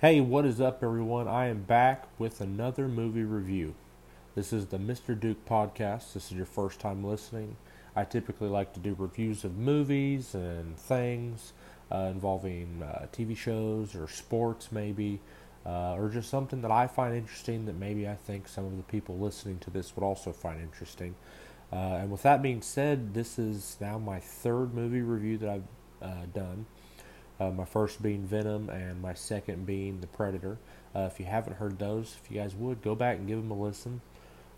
Hey, what is up, everyone? I am back with another movie review. This is the Mr. Duke podcast. This is your first time listening. I typically like to do reviews of movies and things uh, involving uh, TV shows or sports, maybe, uh, or just something that I find interesting that maybe I think some of the people listening to this would also find interesting. Uh, and with that being said, this is now my third movie review that I've uh, done. Uh, my first being Venom, and my second being The Predator. Uh, if you haven't heard those, if you guys would, go back and give them a listen.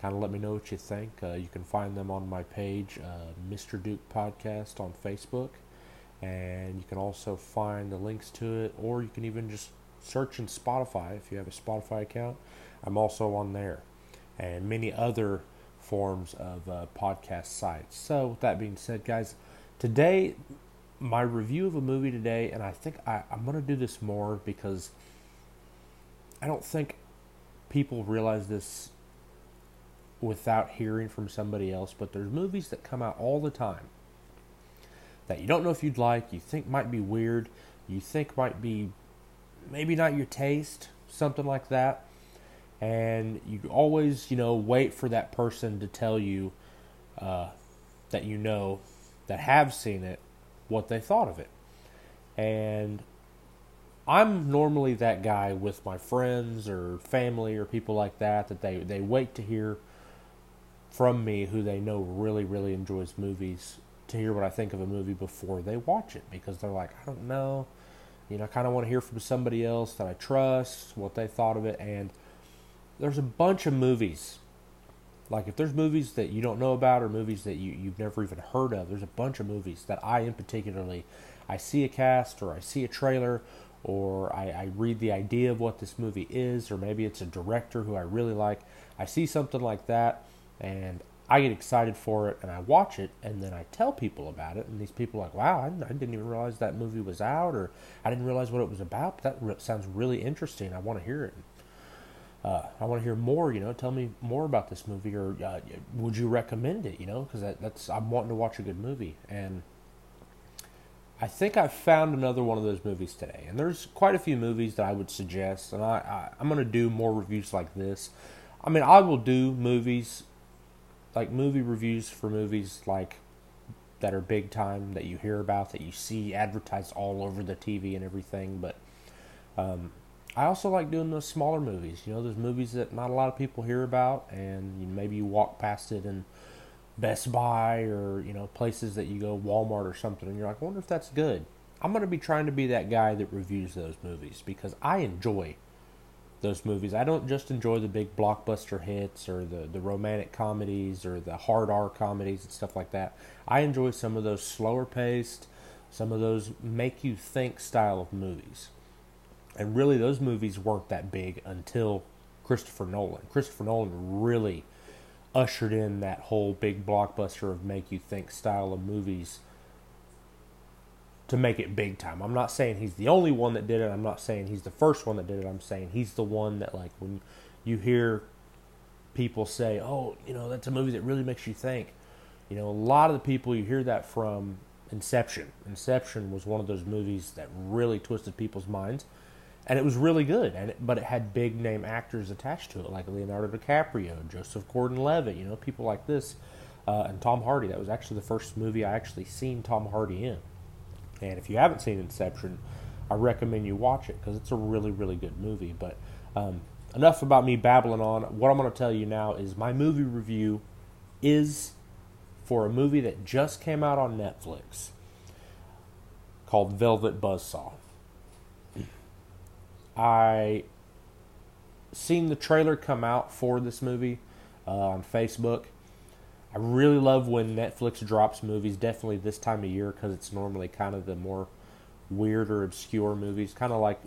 Kind of let me know what you think. Uh, you can find them on my page, uh, Mr. Duke Podcast on Facebook. And you can also find the links to it, or you can even just search in Spotify if you have a Spotify account. I'm also on there. And many other forms of uh, podcast sites. So, with that being said, guys, today my review of a movie today, and I think I, I'm going to do this more because I don't think people realize this without hearing from somebody else, but there's movies that come out all the time that you don't know if you'd like, you think might be weird, you think might be maybe not your taste, something like that. And you always, you know, wait for that person to tell you uh, that you know that have seen it what they thought of it. And I'm normally that guy with my friends or family or people like that that they, they wait to hear from me who they know really, really enjoys movies to hear what I think of a movie before they watch it because they're like, I don't know. You know, I kind of want to hear from somebody else that I trust, what they thought of it. And there's a bunch of movies. Like, if there's movies that you don't know about or movies that you, you've never even heard of, there's a bunch of movies that I, in particularly, I see a cast or I see a trailer or I, I read the idea of what this movie is, or maybe it's a director who I really like. I see something like that and I get excited for it and I watch it and then I tell people about it and these people are like, wow, I, I didn't even realize that movie was out or I didn't realize what it was about. But that sounds really interesting. I want to hear it. Uh, I want to hear more. You know, tell me more about this movie, or uh, would you recommend it? You know, because that, that's I'm wanting to watch a good movie, and I think I found another one of those movies today. And there's quite a few movies that I would suggest, and I, I I'm going to do more reviews like this. I mean, I will do movies like movie reviews for movies like that are big time that you hear about that you see advertised all over the TV and everything. But um, I also like doing those smaller movies. You know, those movies that not a lot of people hear about, and you maybe you walk past it in Best Buy or you know places that you go Walmart or something, and you're like, I wonder if that's good. I'm going to be trying to be that guy that reviews those movies because I enjoy those movies. I don't just enjoy the big blockbuster hits or the, the romantic comedies or the hard R comedies and stuff like that. I enjoy some of those slower paced, some of those make you think style of movies. And really, those movies weren't that big until Christopher Nolan. Christopher Nolan really ushered in that whole big blockbuster of make you think style of movies to make it big time. I'm not saying he's the only one that did it. I'm not saying he's the first one that did it. I'm saying he's the one that like when you hear people say, "Oh, you know, that's a movie that really makes you think." You know, a lot of the people you hear that from Inception. Inception was one of those movies that really twisted people's minds, and it was really good. And it, but it had big name actors attached to it, like Leonardo DiCaprio, Joseph Gordon-Levitt. You know, people like this, uh, and Tom Hardy. That was actually the first movie I actually seen Tom Hardy in. And if you haven't seen Inception, I recommend you watch it because it's a really, really good movie. But um, enough about me babbling on. What I'm going to tell you now is my movie review is for a movie that just came out on Netflix called Velvet Buzzsaw. I seen the trailer come out for this movie uh, on Facebook I really love when Netflix drops movies, definitely this time of year, because it's normally kind of the more weird or obscure movies. Kind of like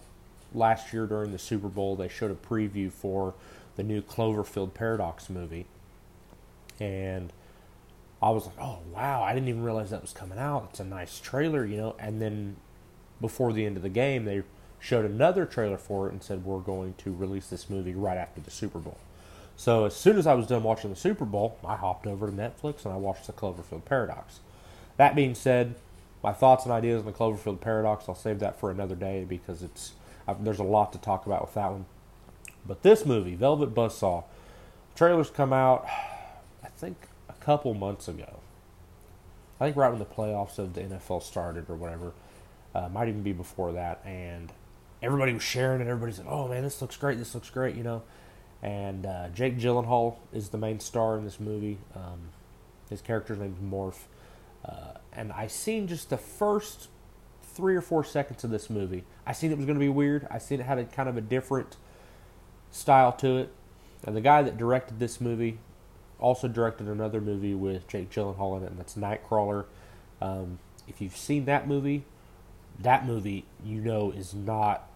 last year during the Super Bowl, they showed a preview for the new Cloverfield Paradox movie. And I was like, oh, wow, I didn't even realize that was coming out. It's a nice trailer, you know. And then before the end of the game, they showed another trailer for it and said, we're going to release this movie right after the Super Bowl. So as soon as I was done watching the Super Bowl, I hopped over to Netflix and I watched the Cloverfield Paradox. That being said, my thoughts and ideas on the Cloverfield Paradox, I'll save that for another day because it's I've, there's a lot to talk about with that one. But this movie, Velvet Buzzsaw, trailers come out, I think a couple months ago. I think right when the playoffs of the NFL started or whatever. Uh, might even be before that. And everybody was sharing it. Everybody said, "Oh man, this looks great. This looks great," you know. And uh, Jake Gyllenhaal is the main star in this movie. Um, his character's name's Morf. Uh, and I seen just the first three or four seconds of this movie. I seen it was going to be weird. I seen it had a kind of a different style to it. And the guy that directed this movie also directed another movie with Jake Gyllenhaal in it, and that's Nightcrawler. Um, if you've seen that movie, that movie you know is not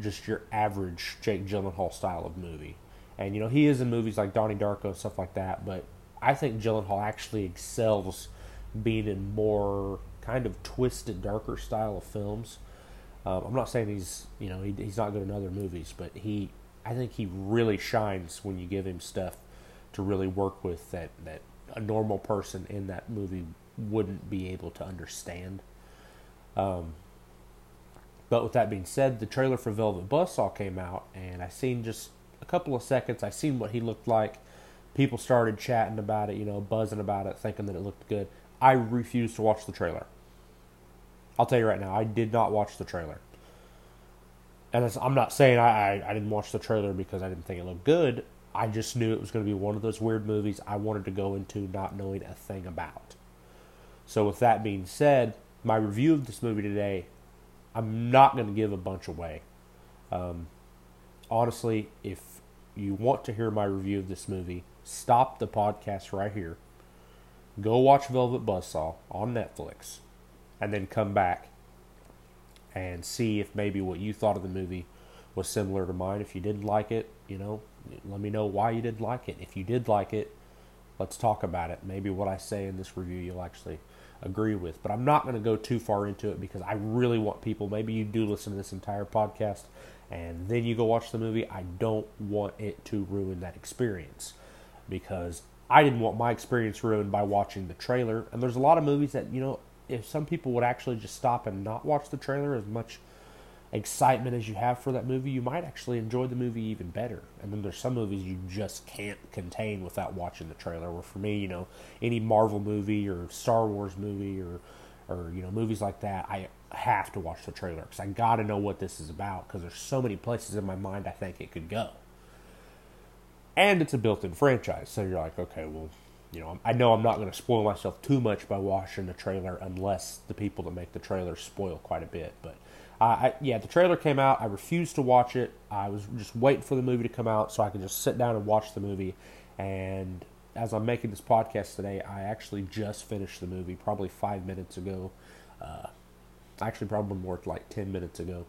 just your average Jake Gyllenhaal style of movie. And you know he is in movies like Donnie Darko stuff like that, but I think Gyllenhaal actually excels being in more kind of twisted, darker style of films. Um, I'm not saying he's you know he, he's not good in other movies, but he I think he really shines when you give him stuff to really work with that that a normal person in that movie wouldn't be able to understand. Um, but with that being said, the trailer for Velvet Buzzsaw came out, and I seen just a couple of seconds. I seen what he looked like. People started chatting about it, you know, buzzing about it, thinking that it looked good. I refused to watch the trailer. I'll tell you right now, I did not watch the trailer. And I'm not saying I, I, I didn't watch the trailer because I didn't think it looked good. I just knew it was going to be one of those weird movies I wanted to go into not knowing a thing about. So, with that being said, my review of this movie today, I'm not going to give a bunch away. Um, honestly, if you want to hear my review of this movie, stop the podcast right here. Go watch Velvet Buzzsaw on Netflix, and then come back and see if maybe what you thought of the movie was similar to mine. If you didn't like it, you know, let me know why you didn't like it. If you did like it, let's talk about it. Maybe what I say in this review you'll actually agree with. But I'm not going to go too far into it because I really want people, maybe you do listen to this entire podcast and then you go watch the movie. I don't want it to ruin that experience because I didn't want my experience ruined by watching the trailer. And there's a lot of movies that, you know, if some people would actually just stop and not watch the trailer as much excitement as you have for that movie, you might actually enjoy the movie even better. And then there's some movies you just can't contain without watching the trailer. Where for me, you know, any Marvel movie or Star Wars movie or or you know movies like that, I have to watch the trailer because I got to know what this is about because there's so many places in my mind I think it could go. And it's a built-in franchise, so you're like, okay, well, you know, I know I'm not going to spoil myself too much by watching the trailer unless the people that make the trailer spoil quite a bit. But uh, I, yeah, the trailer came out. I refused to watch it. I was just waiting for the movie to come out so I could just sit down and watch the movie. And as I'm making this podcast today, I actually just finished the movie probably five minutes ago. Uh, actually, probably more like 10 minutes ago.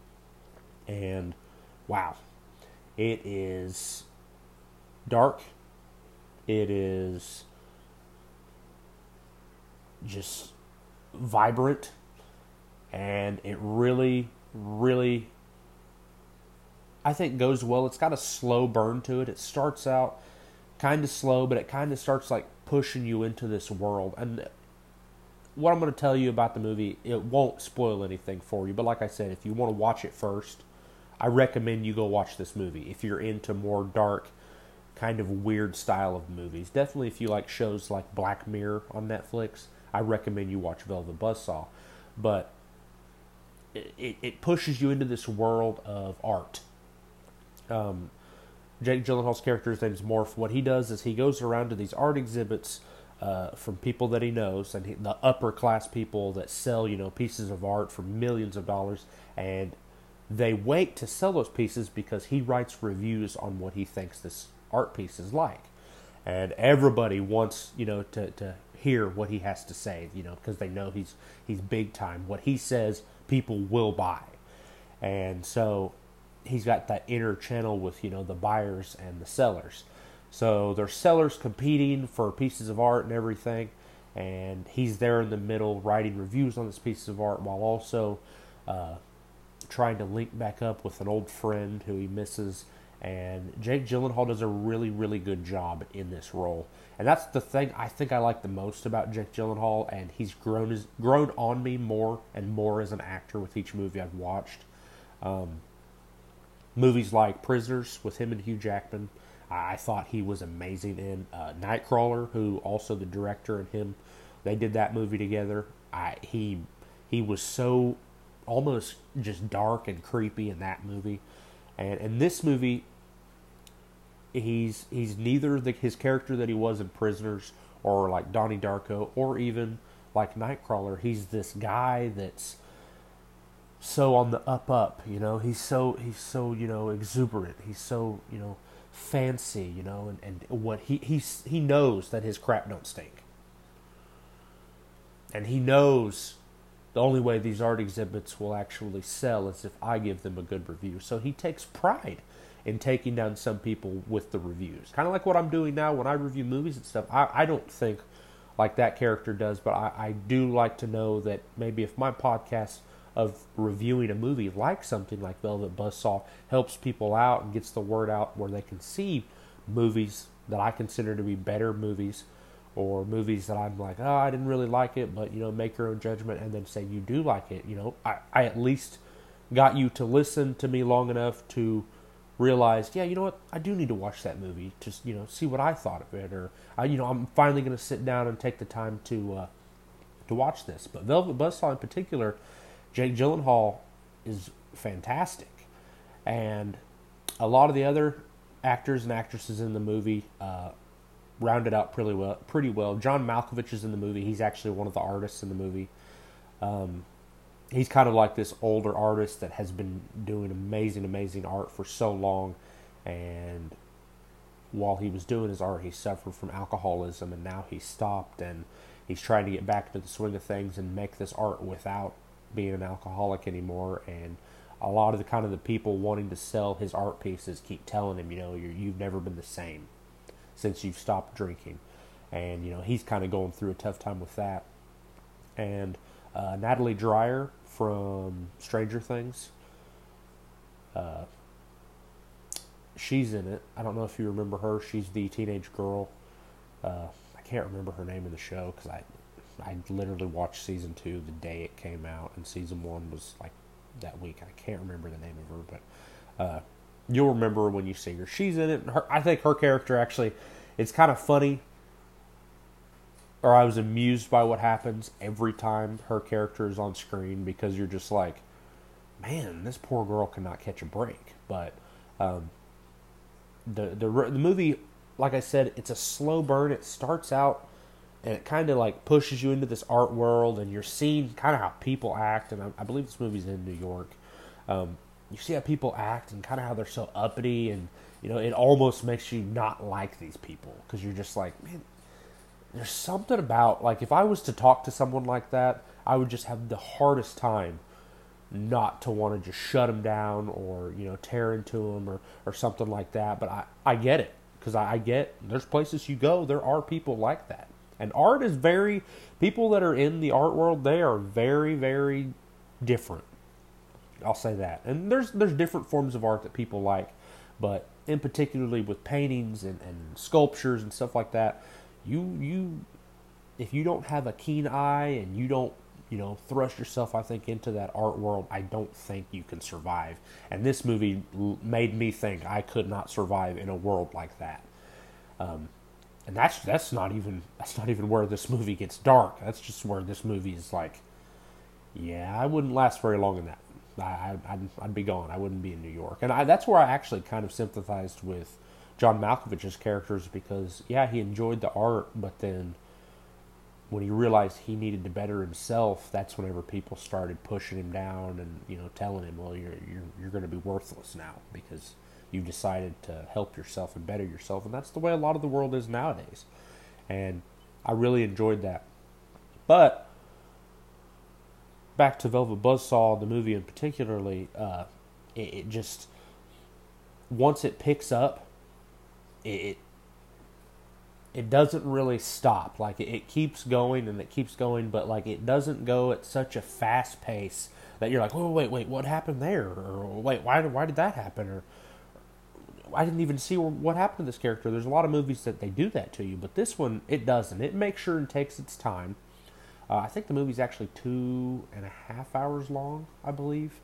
And wow, it is dark. It is just vibrant and it really really I think goes well. It's got a slow burn to it. It starts out kind of slow, but it kind of starts like pushing you into this world. And what I'm going to tell you about the movie, it won't spoil anything for you. But like I said, if you want to watch it first, I recommend you go watch this movie. If you're into more dark, kind of weird style of movies, definitely if you like shows like Black Mirror on Netflix, I recommend you watch Velvet Buzzsaw. But it, it pushes you into this world of art. Um, Jake Gyllenhaal's character's name is Morf. What he does is he goes around to these art exhibits uh, from people that he knows, and he, the upper class people that sell, you know, pieces of art for millions of dollars, and they wait to sell those pieces because he writes reviews on what he thinks this art piece is like, and everybody wants, you know, to to hear what he has to say, you know, because they know he's he's big time. What he says people will buy. And so he's got that inner channel with, you know, the buyers and the sellers. So there's sellers competing for pieces of art and everything. And he's there in the middle writing reviews on this piece of art while also uh, trying to link back up with an old friend who he misses. And Jake Gyllenhaal does a really, really good job in this role. And that's the thing I think I like the most about Jake Gyllenhaal, and he's grown grown on me more and more as an actor with each movie I've watched. Um, movies like Prisoners with him and Hugh Jackman. I thought he was amazing in uh, Nightcrawler, who also the director and him, they did that movie together. I he he was so almost just dark and creepy in that movie, and in this movie, he's he's neither the, his character that he was in Prisoners or like Donnie Darko or even like Nightcrawler. He's this guy that's so on the up up, you know. He's so he's so you know exuberant. He's so you know fancy, you know, and, and what he he he knows that his crap don't stink, and he knows the only way these art exhibits will actually sell is if I give them a good review. So he takes pride in taking down some people with the reviews. Kind of like what I'm doing now when I review movies and stuff. I, I don't think like that character does, but I, I do like to know that maybe if my podcast of reviewing a movie like something like Velvet Buzzsaw helps people out and gets the word out where they can see movies that I consider to be better movies or movies that I'm like, oh, I didn't really like it, but you know, make your own judgment and then say you do like it. You know, I, I at least got you to listen to me long enough to realize, yeah, you know what, I do need to watch that movie, just you know, see what I thought of it, or I, you know, I'm finally going to sit down and take the time to uh, to watch this. But Velvet Buzzsaw in particular, Jake Gyllenhaal is fantastic, and a lot of the other actors and actresses in the movie uh, rounded out pretty well. Pretty well. John Malkovich is in the movie. He's actually one of the artists in the movie. Um, he's kind of like this older artist that has been doing amazing, amazing art for so long, and while he was doing his art, he suffered from alcoholism, and now he stopped, and he's trying to get back into the swing of things and make this art without being an alcoholic anymore. And a lot of the kind of the people wanting to sell his art pieces keep telling him, you know, you you've never been the same since you've stopped drinking. And, you know, he's kind of going through a tough time with that. And uh, Natalie Dyer from Stranger Things, uh, she's in it. I don't know if you remember her. She's the teenage girl. Uh, I can't remember her name in the show because I, I literally watched season two the day it came out, and season one was like that week. I can't remember the name of her, but uh, you'll remember when you see her. She's in it. Her, I think her character actually, it's kind of funny. Or I was amused by what happens every time her character is on screen because you're just like, man, this poor girl cannot catch a break. But um, the the the movie, like I said, it's a slow burn. It starts out and it kind of like pushes you into this art world, and you're seeing kind of how people act. And I, I believe this movie's in New York. Um, you see how people act and kind of how they're so uppity and you know it almost makes you not like these people because you're just like man there's something about like if i was to talk to someone like that i would just have the hardest time not to want to just shut them down or you know tear into them or, or something like that but i, I get it because I, I get there's places you go there are people like that and art is very people that are in the art world they are very very different I'll say that. And there's there's different forms of art that people like, but in particularly with paintings and, and sculptures and stuff like that, you you if you don't have a keen eye and you don't you know thrust yourself I think into that art world, I don't think you can survive. And this movie made me think I could not survive in a world like that. Um, and that's that's not even that's not even where this movie gets dark. That's just where this movie is like, yeah, I wouldn't last very long in that. I, I'd, I'd be gone. I wouldn't be in New York. And I, that's where I actually kind of sympathized with John Malkovich's characters because, yeah, he enjoyed the art, but then when he realized he needed to better himself, that's whenever people started pushing him down and you know telling him, "Well, you're you're you're going to be worthless now because you've decided to help yourself and better yourself." And that's the way a lot of the world is nowadays. And I really enjoyed that. But back to Velvet Buzzsaw, the movie in particularly, uh, it, it, just once it picks up, it it doesn't really stop. Like it, keeps going and it keeps going, but like it doesn't go at such a fast pace that you're like, oh wait, wait, what happened there? Or wait, why why did that happen? Or I didn't even see what happened to this character. There's a lot of movies that they do that to you, but this one it doesn't. It makes sure and takes its time uh, I think the movie's actually two and a half hours long, I believe.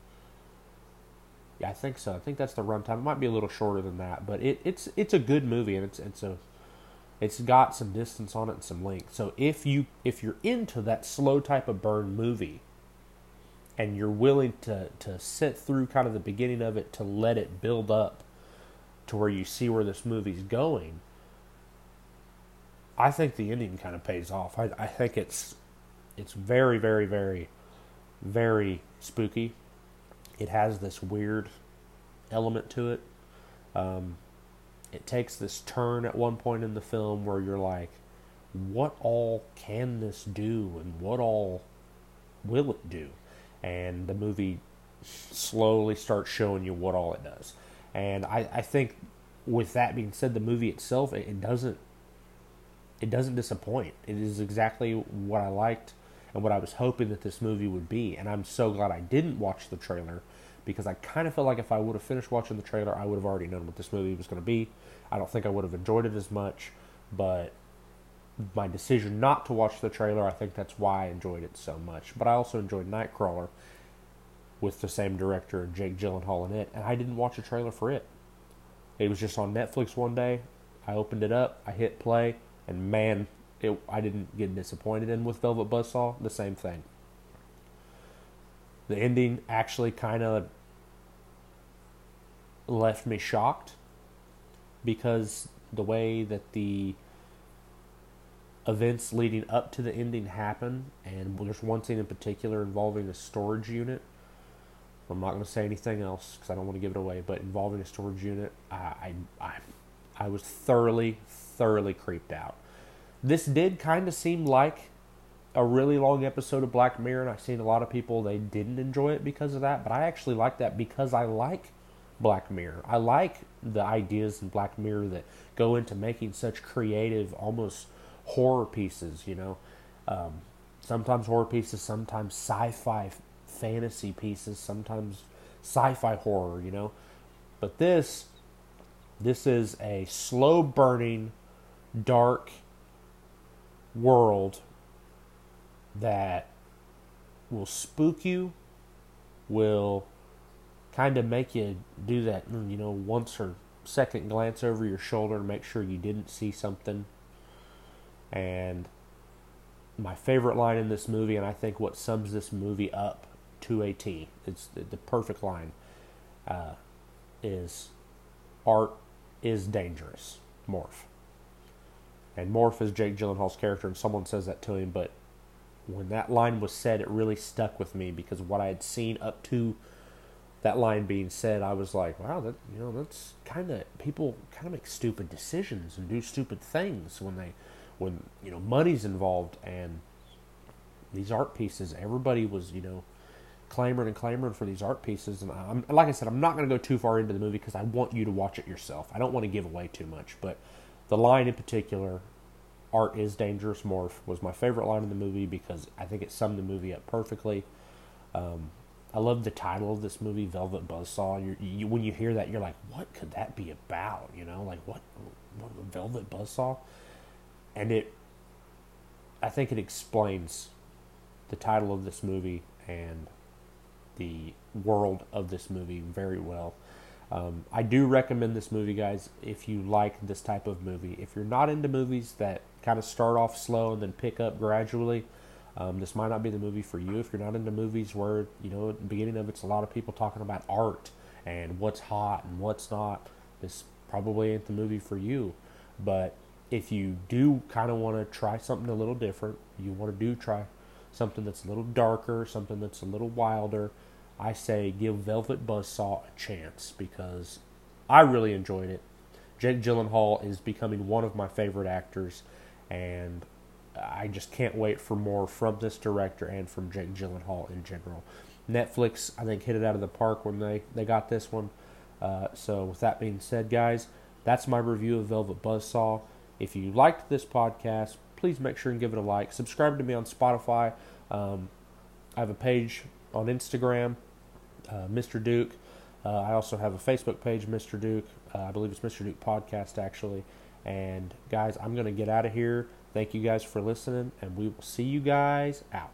Yeah, I think so. I think that's the runtime. It might be a little shorter than that, but it, it's it's a good movie and it's it's a it's got some distance on it and some length. So if you if you're into that slow type of burn movie and you're willing to to sit through kind of the beginning of it to let it build up to where you see where this movie's going, I think the ending kind of pays off. I, I think it's it's very, very, very, very spooky. It has this weird element to it. Um, it takes this turn at one point in the film where you're like, what all can this do and what all will it do? And the movie slowly starts showing you what all it does. And I, I think with that being said, the movie itself, it, it doesn't it doesn't disappoint. It is exactly what I liked and what I was hoping that this movie would be. And I'm so glad I didn't watch the trailer because I kind of felt like if I would have finished watching the trailer, I would have already known what this movie was going to be. I don't think I would have enjoyed it as much, but my decision not to watch the trailer, I think that's why I enjoyed it so much. But I also enjoyed Nightcrawler with the same director, Jake Gyllenhaal, in it, and I didn't watch a trailer for it. It was just on Netflix one day. I opened it up, I hit play, and man, it, I didn't get disappointed. in with Velvet Buzzsaw, the same thing. The ending actually kind of left me shocked because the way that the events leading up to the ending happen, and there's one scene in particular involving a storage unit. I'm not going to say anything else because I don't want to give it away, but involving a storage unit, I, I, I, I was thoroughly, thoroughly creeped out. This did kind of seem like a really long episode of Black Mirror, and I've seen a lot of people they didn't enjoy it because of that, but I actually like that because I like Black Mirror. I like the ideas in Black Mirror that go into making such creative, almost horror pieces. You know, um, sometimes horror pieces, sometimes sci-fi fantasy pieces, sometimes sci-fi horror. You know, but this, this is a slow burning, dark world that will spook you, will kind of make you do that, mm, you know, once or second glance over your shoulder to make sure you didn't see something. And my favorite line in this movie, and I think what sums this movie up to a T, it's the, perfect line, uh, is art is dangerous. Morf. And Morf is Jake Gyllenhaal's character, and someone says that to him, but when that line was said, it really stuck with me because what I had seen up to that line being said, I was like, wow, that you know, that's kind of people kind of make stupid decisions and do stupid things when they, when you know, money's involved and these art pieces. Everybody was, you know, clamoring and clamoring for these art pieces, and I'm like I said, I'm not going to go too far into the movie because I want you to watch it yourself. I don't want to give away too much, but the line in particular, "Art is dangerous." Morf was my favorite line in the movie because I think it summed the movie up perfectly. Um, I love the title of this movie, Velvet Buzzsaw. You're, you, when you hear that, you're like, what could that be about? You know, like what, what Velvet Buzzsaw? And it, I think it explains the title of this movie and the world of this movie very well. Um, I do recommend this movie, guys, if you like this type of movie. If you're not into movies that kind of start off slow and then pick up gradually, um, this might not be the movie for you if you're not into movies where, you know, at the beginning of it's a lot of people talking about art and what's hot and what's not. This probably ain't the movie for you. But if you do kind of want to try something a little different, you want to do try something that's a little darker, something that's a little wilder, I say give Velvet Buzzsaw a chance because I really enjoyed it. Jake Gyllenhaal is becoming one of my favorite actors, and I just can't wait for more from this director and from Jake Gyllenhaal in general. Netflix, I think, hit it out of the park when they, they got this one. Uh, so, with that being said, guys, that's my review of Velvet Buzzsaw. If you liked this podcast, please make sure and give it a like. Subscribe to me on Spotify. Um, I have a page on Instagram, uh, Mr. Duke. Uh, I also have a Facebook page, Mr. Duke. Uh, I believe it's Mr. Duke Podcast, actually. And guys, I'm going to get out of here. Thank you guys for listening, and we will see you guys out.